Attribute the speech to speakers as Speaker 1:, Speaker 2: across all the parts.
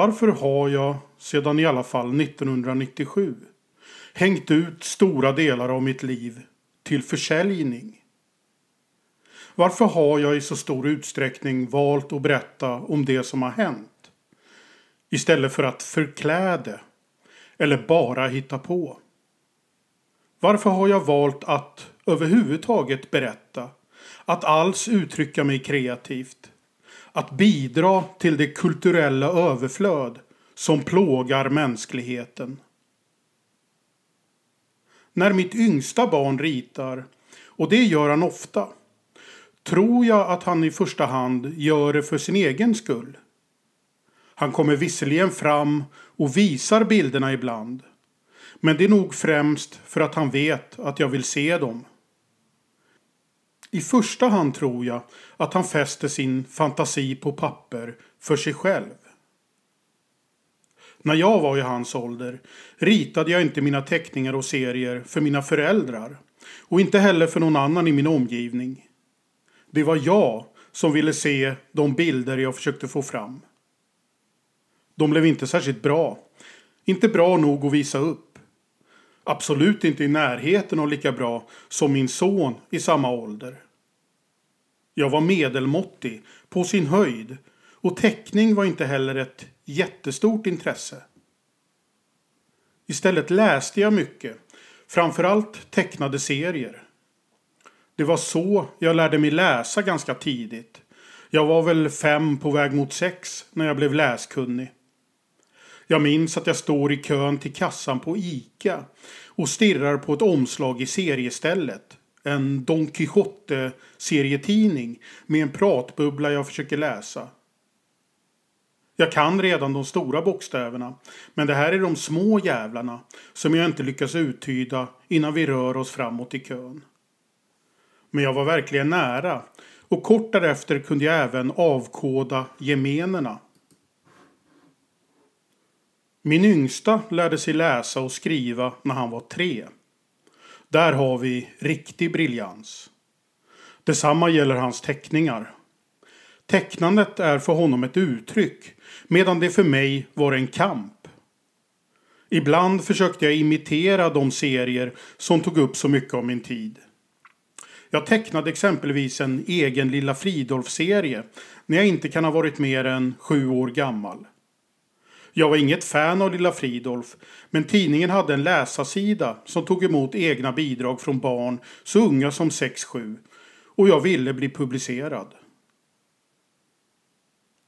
Speaker 1: Varför har jag, sedan i alla fall 1997, hängt ut stora delar av mitt liv till försäljning? Varför har jag i så stor utsträckning valt att berätta om det som har hänt? Istället för att förklä det. Eller bara hitta på. Varför har jag valt att överhuvudtaget berätta? Att alls uttrycka mig kreativt? Att bidra till det kulturella överflöd som plågar mänskligheten? När mitt yngsta barn ritar, och det gör han ofta, tror jag att han i första hand gör det för sin egen skull. Han kommer visserligen fram och visar bilderna ibland. Men det är nog främst för att han vet att jag vill se dem. I första hand tror jag att han fäster sin fantasi på papper för sig själv. När jag var i hans ålder ritade jag inte mina teckningar och serier för mina föräldrar och inte heller för någon annan i min omgivning. Det var jag som ville se de bilder jag försökte få fram. De blev inte särskilt bra. Inte bra nog att visa upp. Absolut inte i närheten av lika bra som min son i samma ålder. Jag var medelmåttig, på sin höjd, och teckning var inte heller ett jättestort intresse. Istället läste jag mycket, framförallt tecknade serier. Det var så jag lärde mig läsa ganska tidigt. Jag var väl fem på väg mot sex när jag blev läskunnig. Jag minns att jag står i kön till kassan på ICA och stirrar på ett omslag i seriestället. En Don Quijote-serietidning med en pratbubbla jag försöker läsa. Jag kan redan de stora bokstäverna, men det här är de små jävlarna som jag inte lyckas uttyda innan vi rör oss framåt i kön. Men jag var verkligen nära och kort därefter kunde jag även avkoda gemenerna. Min yngsta lärde sig läsa och skriva när han var tre. Där har vi riktig briljans. Detsamma gäller hans teckningar. Tecknandet är för honom ett uttryck medan det för mig var en kamp. Ibland försökte jag imitera de serier som tog upp så mycket av min tid. Jag tecknade exempelvis en egen Lilla Fridolf-serie när jag inte kan ha varit mer än sju år gammal. Jag var inget fan av Lilla Fridolf, men tidningen hade en läsarsida som tog emot egna bidrag från barn så unga som 6-7 och jag ville bli publicerad.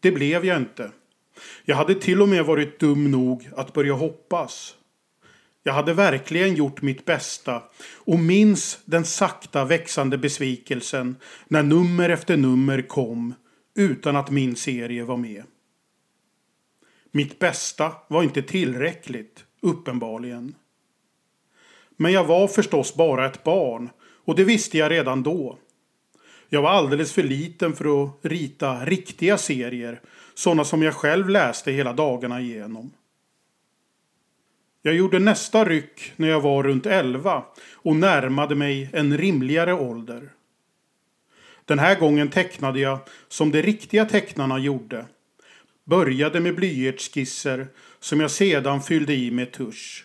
Speaker 1: Det blev jag inte. Jag hade till och med varit dum nog att börja hoppas. Jag hade verkligen gjort mitt bästa och minns den sakta växande besvikelsen när nummer efter nummer kom utan att min serie var med. Mitt bästa var inte tillräckligt, uppenbarligen. Men jag var förstås bara ett barn och det visste jag redan då. Jag var alldeles för liten för att rita riktiga serier, sådana som jag själv läste hela dagarna igenom. Jag gjorde nästa ryck när jag var runt 11 och närmade mig en rimligare ålder. Den här gången tecknade jag som de riktiga tecknarna gjorde. Började med blyertsskisser som jag sedan fyllde i med tusch.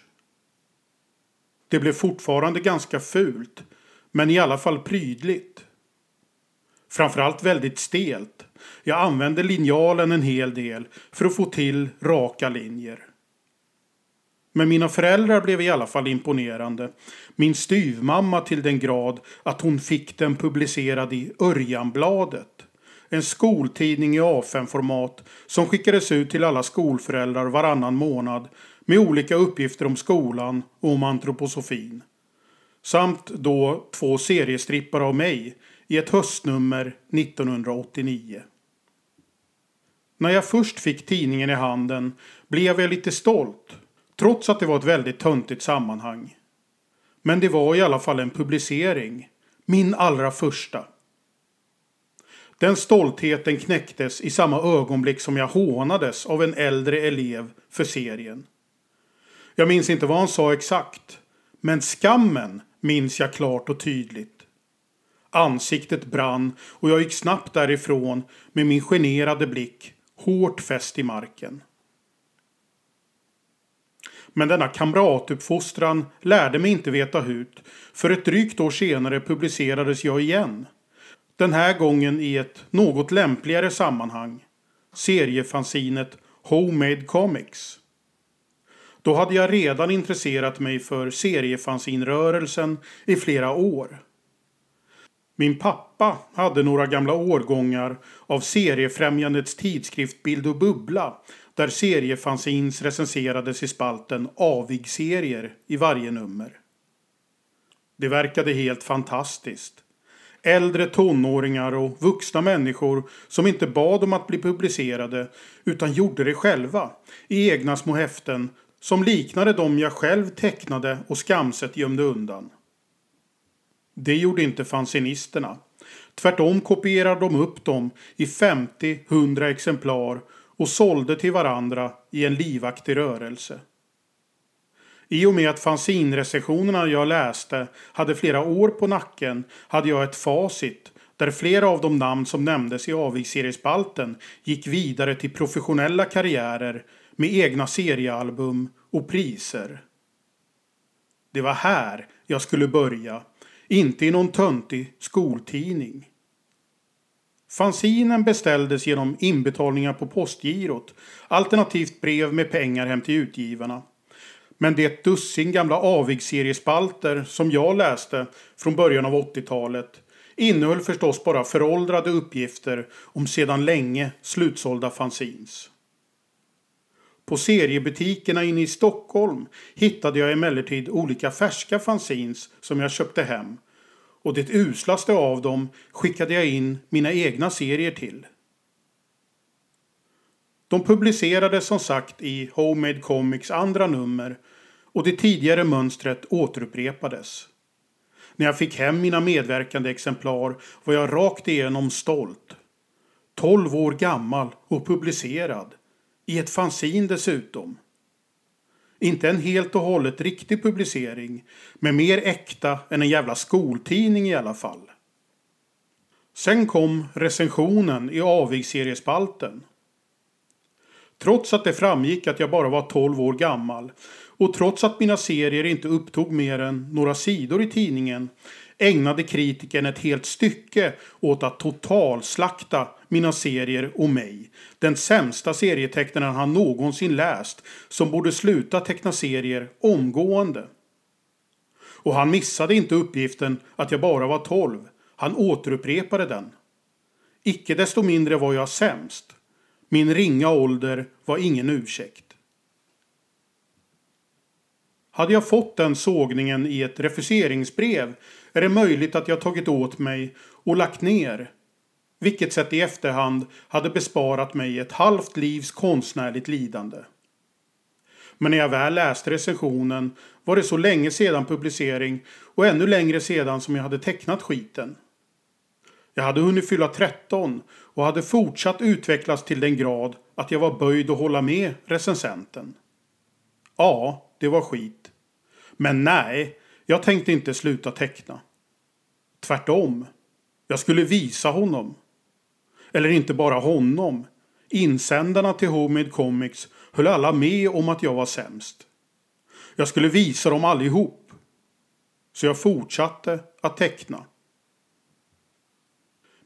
Speaker 1: Det blev fortfarande ganska fult, men i alla fall prydligt. Framförallt väldigt stelt. Jag använde linjalen en hel del för att få till raka linjer. Men mina föräldrar blev i alla fall imponerande. Min styvmamma till den grad att hon fick den publicerad i Örjanbladet. En skoltidning i A5-format som skickades ut till alla skolföräldrar varannan månad med olika uppgifter om skolan och om antroposofin. Samt då två seriestrippar av mig i ett höstnummer 1989. När jag först fick tidningen i handen blev jag lite stolt Trots att det var ett väldigt töntigt sammanhang. Men det var i alla fall en publicering. Min allra första. Den stoltheten knäcktes i samma ögonblick som jag hånades av en äldre elev för serien. Jag minns inte vad han sa exakt. Men skammen minns jag klart och tydligt. Ansiktet brann och jag gick snabbt därifrån med min generade blick hårt fäst i marken. Men denna kamratuppfostran lärde mig inte veta hut. För ett drygt år senare publicerades jag igen. Den här gången i ett något lämpligare sammanhang. Seriefansinet Homemade Comics. Då hade jag redan intresserat mig för seriefanzinrörelsen i flera år. Min pappa hade några gamla årgångar av Seriefrämjandets tidskrift Bild och Bubbla där seriefanzins recenserades i spalten Avig-serier i varje nummer. Det verkade helt fantastiskt. Äldre tonåringar och vuxna människor som inte bad om att bli publicerade utan gjorde det själva i egna små häften som liknade dem jag själv tecknade och skamset gömde undan. Det gjorde inte fanzinisterna. Tvärtom kopierade de upp dem i 50-100 exemplar och sålde till varandra i en livaktig rörelse. I och med att fanzinrecensionerna jag läste hade flera år på nacken hade jag ett facit där flera av de namn som nämndes i avigseriespalten gick vidare till professionella karriärer med egna seriealbum och priser. Det var här jag skulle börja, inte i någon töntig skoltidning. Fanzinen beställdes genom inbetalningar på postgirot, alternativt brev med pengar hem till utgivarna. Men det dussin gamla avigseriespalter som jag läste från början av 80-talet innehöll förstås bara föråldrade uppgifter om sedan länge slutsålda fanzines. På seriebutikerna inne i Stockholm hittade jag emellertid olika färska fanzines som jag köpte hem. Och det uslaste av dem skickade jag in mina egna serier till. De publicerades som sagt i Homemade Comics andra nummer och det tidigare mönstret återupprepades. När jag fick hem mina medverkande exemplar var jag rakt igenom stolt. 12 år gammal och publicerad. I ett fanzin dessutom. Inte en helt och hållet riktig publicering, men mer äkta än en jävla skoltidning i alla fall. Sen kom recensionen i avigseriespalten. Trots att det framgick att jag bara var 12 år gammal och trots att mina serier inte upptog mer än några sidor i tidningen ägnade kritiken ett helt stycke åt att totalslakta mina serier och mig. Den sämsta serietecknaren han någonsin läst som borde sluta teckna serier omgående. Och han missade inte uppgiften att jag bara var 12. Han återupprepade den. Icke desto mindre var jag sämst. Min ringa ålder var ingen ursäkt. Hade jag fått den sågningen i ett refuseringsbrev är det möjligt att jag tagit åt mig och lagt ner. Vilket sett i efterhand hade besparat mig ett halvt livs konstnärligt lidande. Men när jag väl läste recensionen var det så länge sedan publicering och ännu längre sedan som jag hade tecknat skiten. Jag hade hunnit fylla 13 och hade fortsatt utvecklas till den grad att jag var böjd att hålla med recensenten. Ja, det var skit. Men nej, jag tänkte inte sluta teckna. Tvärtom. Jag skulle visa honom. Eller inte bara honom. Insändarna till Homemade Comics höll alla med om att jag var sämst. Jag skulle visa dem allihop. Så jag fortsatte att teckna.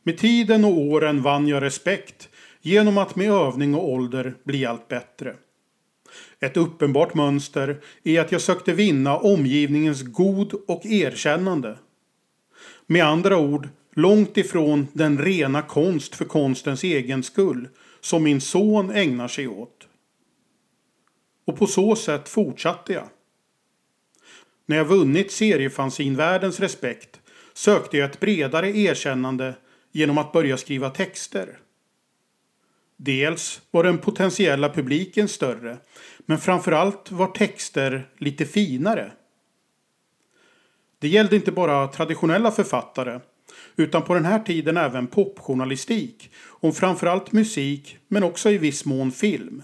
Speaker 1: Med tiden och åren vann jag respekt genom att med övning och ålder bli allt bättre. Ett uppenbart mönster är att jag sökte vinna omgivningens god och erkännande. Med andra ord, långt ifrån den rena konst för konstens egen skull som min son ägnar sig åt. Och på så sätt fortsatte jag. När jag vunnit seriefanzinvärldens respekt sökte jag ett bredare erkännande genom att börja skriva texter. Dels var den potentiella publiken större, men framförallt var texter lite finare. Det gällde inte bara traditionella författare, utan på den här tiden även popjournalistik om framförallt musik, men också i viss mån film.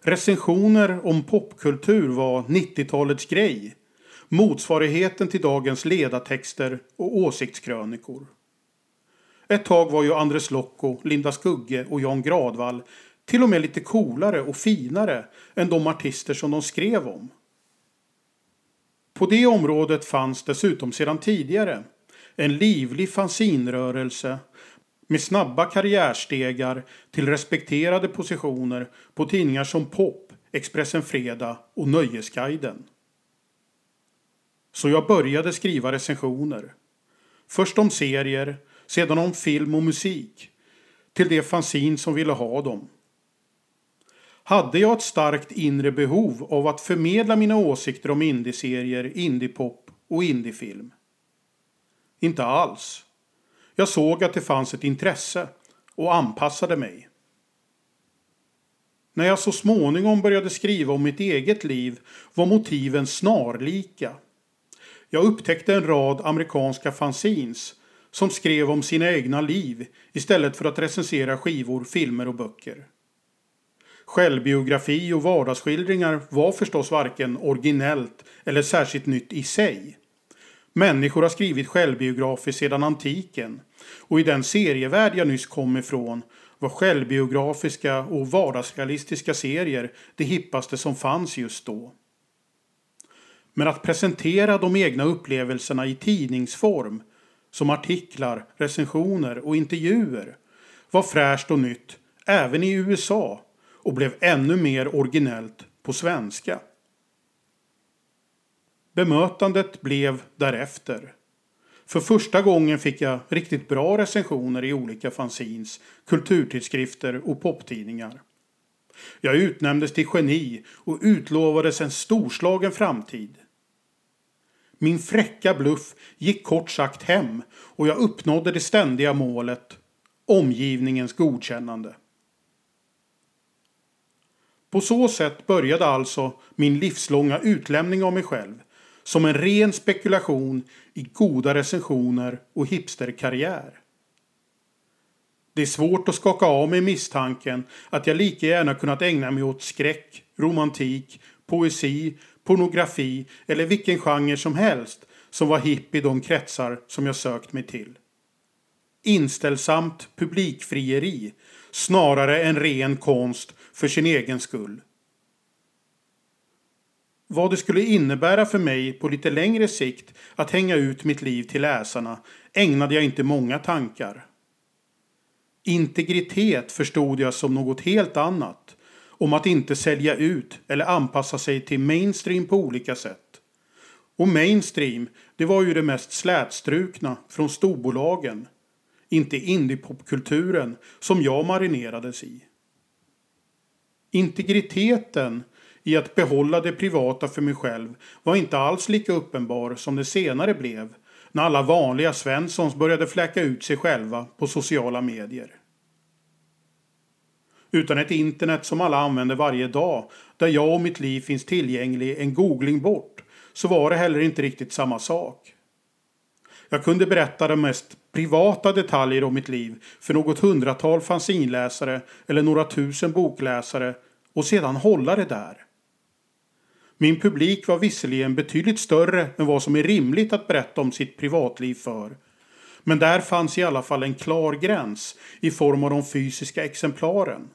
Speaker 1: Recensioner om popkultur var 90-talets grej, motsvarigheten till dagens ledartexter och åsiktskrönikor. Ett tag var ju Andres Lokko, Linda Skugge och Jan Gradvall till och med lite coolare och finare än de artister som de skrev om. På det området fanns dessutom sedan tidigare en livlig fanzinrörelse med snabba karriärstegar till respekterade positioner på tidningar som Pop, Expressen Fredag och Nöjesguiden. Så jag började skriva recensioner. Först om serier, sedan om film och musik. Till det fanzin som ville ha dem. Hade jag ett starkt inre behov av att förmedla mina åsikter om indieserier, indiepop och indiefilm? Inte alls. Jag såg att det fanns ett intresse och anpassade mig. När jag så småningom började skriva om mitt eget liv var motiven snarlika. Jag upptäckte en rad amerikanska fanzines som skrev om sina egna liv istället för att recensera skivor, filmer och böcker. Självbiografi och vardagsskildringar var förstås varken originellt eller särskilt nytt i sig. Människor har skrivit självbiografiskt sedan antiken och i den serievärld jag nyss kom ifrån var självbiografiska och vardagsrealistiska serier det hippaste som fanns just då. Men att presentera de egna upplevelserna i tidningsform som artiklar, recensioner och intervjuer var fräscht och nytt även i USA och blev ännu mer originellt på svenska. Bemötandet blev därefter. För första gången fick jag riktigt bra recensioner i olika fanzines, kulturtidskrifter och poptidningar. Jag utnämndes till geni och utlovades en storslagen framtid. Min fräcka bluff gick kort sagt hem och jag uppnådde det ständiga målet, omgivningens godkännande. På så sätt började alltså min livslånga utlämning av mig själv som en ren spekulation i goda recensioner och hipsterkarriär. Det är svårt att skaka av mig misstanken att jag lika gärna kunnat ägna mig åt skräck, romantik, poesi, pornografi eller vilken genre som helst som var hipp i de kretsar som jag sökt mig till. Inställsamt publikfrieri snarare än ren konst för sin egen skull. Vad det skulle innebära för mig på lite längre sikt att hänga ut mitt liv till läsarna ägnade jag inte många tankar. Integritet förstod jag som något helt annat. Om att inte sälja ut eller anpassa sig till mainstream på olika sätt. Och mainstream, det var ju det mest slätstrukna från storbolagen. Inte indiepopkulturen som jag marinerades i. Integriteten i att behålla det privata för mig själv var inte alls lika uppenbar som det senare blev när alla vanliga Svenssons började fläcka ut sig själva på sociala medier. Utan ett internet som alla använder varje dag, där jag och mitt liv finns tillgänglig en googling bort, så var det heller inte riktigt samma sak. Jag kunde berätta de mest privata detaljer om mitt liv för något hundratal fanzinläsare eller några tusen bokläsare och sedan hålla det där. Min publik var visserligen betydligt större än vad som är rimligt att berätta om sitt privatliv för. Men där fanns i alla fall en klar gräns i form av de fysiska exemplaren.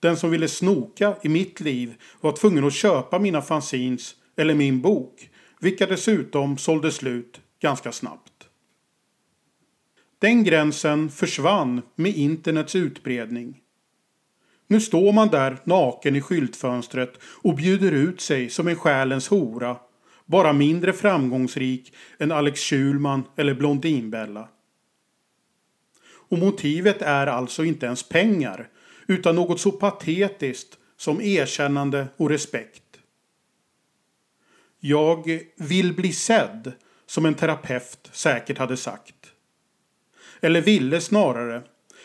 Speaker 1: Den som ville snoka i mitt liv var tvungen att köpa mina fanzines eller min bok, vilka dessutom sålde slut ganska snabbt. Den gränsen försvann med internets utbredning. Nu står man där naken i skyltfönstret och bjuder ut sig som en själens hora. Bara mindre framgångsrik än Alex Schulman eller Blondinbella. Och motivet är alltså inte ens pengar utan något så patetiskt som erkännande och respekt. Jag vill bli sedd, som en terapeut säkert hade sagt. Eller ville snarare,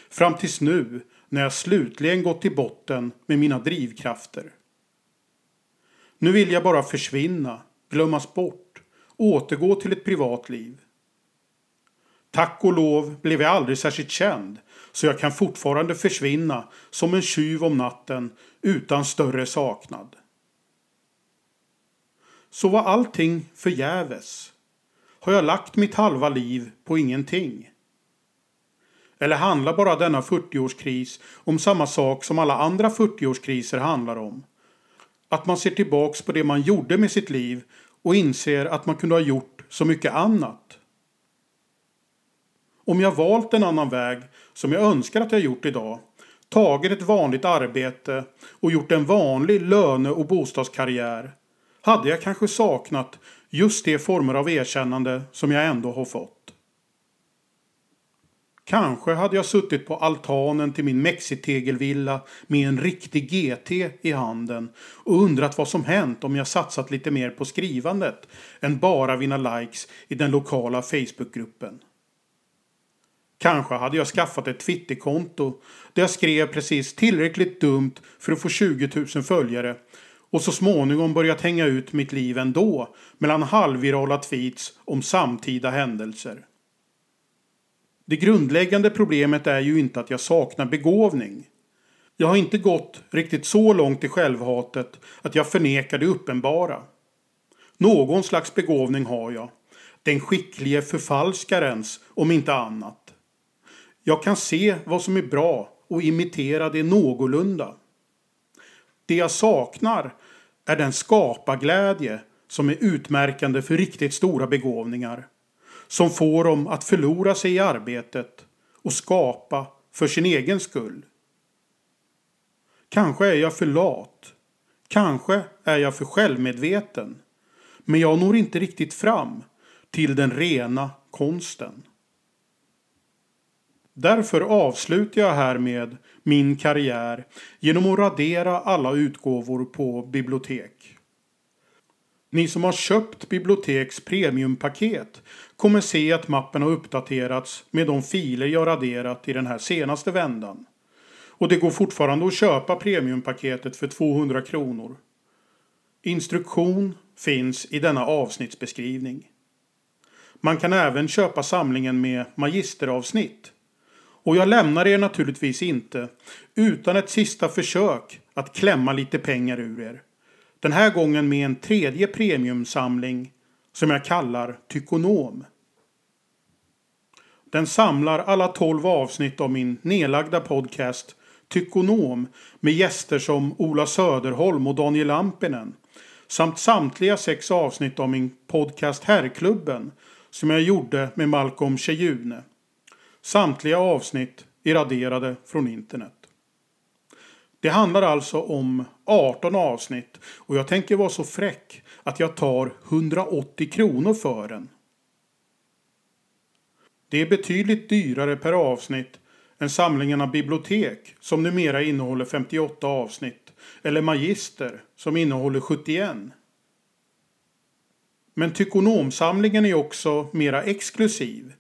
Speaker 1: fram tills nu när jag slutligen gått till botten med mina drivkrafter. Nu vill jag bara försvinna, glömmas bort, återgå till ett privat liv. Tack och lov blev jag aldrig särskilt känd så jag kan fortfarande försvinna som en tjuv om natten utan större saknad. Så var allting förgäves? Har jag lagt mitt halva liv på ingenting? Eller handlar bara denna 40-årskris om samma sak som alla andra 40-årskriser handlar om? Att man ser tillbaks på det man gjorde med sitt liv och inser att man kunde ha gjort så mycket annat. Om jag valt en annan väg, som jag önskar att jag gjort idag, tagit ett vanligt arbete och gjort en vanlig löne och bostadskarriär, hade jag kanske saknat just de former av erkännande som jag ändå har fått. Kanske hade jag suttit på altanen till min mexitegelvilla med en riktig GT i handen och undrat vad som hänt om jag satsat lite mer på skrivandet än bara vinna likes i den lokala Facebookgruppen. Kanske hade jag skaffat ett Twitterkonto där jag skrev precis tillräckligt dumt för att få 20 000 följare och så småningom börjat hänga ut mitt liv ändå mellan halvvirala tweets om samtida händelser. Det grundläggande problemet är ju inte att jag saknar begåvning. Jag har inte gått riktigt så långt i självhatet att jag förnekar det uppenbara. Någon slags begåvning har jag. Den skicklige förfalskarens, om inte annat. Jag kan se vad som är bra och imitera det någorlunda. Det jag saknar är den skaparglädje som är utmärkande för riktigt stora begåvningar som får dem att förlora sig i arbetet och skapa för sin egen skull. Kanske är jag för lat. Kanske är jag för självmedveten. Men jag når inte riktigt fram till den rena konsten. Därför avslutar jag härmed min karriär genom att radera alla utgåvor på bibliotek. Ni som har köpt Biblioteks premiumpaket kommer se att mappen har uppdaterats med de filer jag raderat i den här senaste vändan. Och det går fortfarande att köpa premiumpaketet för 200 kronor. Instruktion finns i denna avsnittsbeskrivning. Man kan även köpa samlingen med magisteravsnitt. Och jag lämnar er naturligtvis inte utan ett sista försök att klämma lite pengar ur er. Den här gången med en tredje premiumsamling som jag kallar Tykonom. Den samlar alla tolv avsnitt av min nedlagda podcast Tykonom med gäster som Ola Söderholm och Daniel Lampinen samt samtliga sex avsnitt av min podcast Herrklubben som jag gjorde med Malcolm Tjejune. Samtliga avsnitt är raderade från internet. Det handlar alltså om 18 avsnitt och jag tänker vara så fräck att jag tar 180 kronor för den. Det är betydligt dyrare per avsnitt än samlingen av bibliotek som numera innehåller 58 avsnitt eller Magister som innehåller 71. Men Tykonomsamlingen är också mera exklusiv.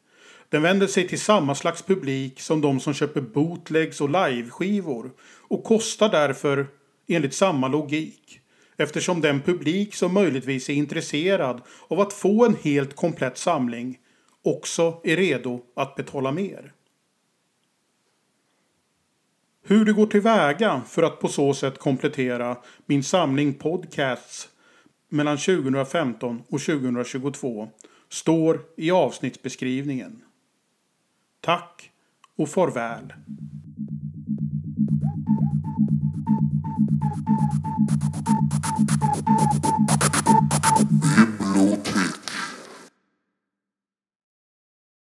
Speaker 1: Den vänder sig till samma slags publik som de som köper bootlegs och liveskivor och kostar därför enligt samma logik. Eftersom den publik som möjligtvis är intresserad av att få en helt komplett samling också är redo att betala mer. Hur det går tillväga för att på så sätt komplettera min samling podcasts mellan 2015 och 2022 står i avsnittsbeskrivningen. Tack och farväl. Thank you.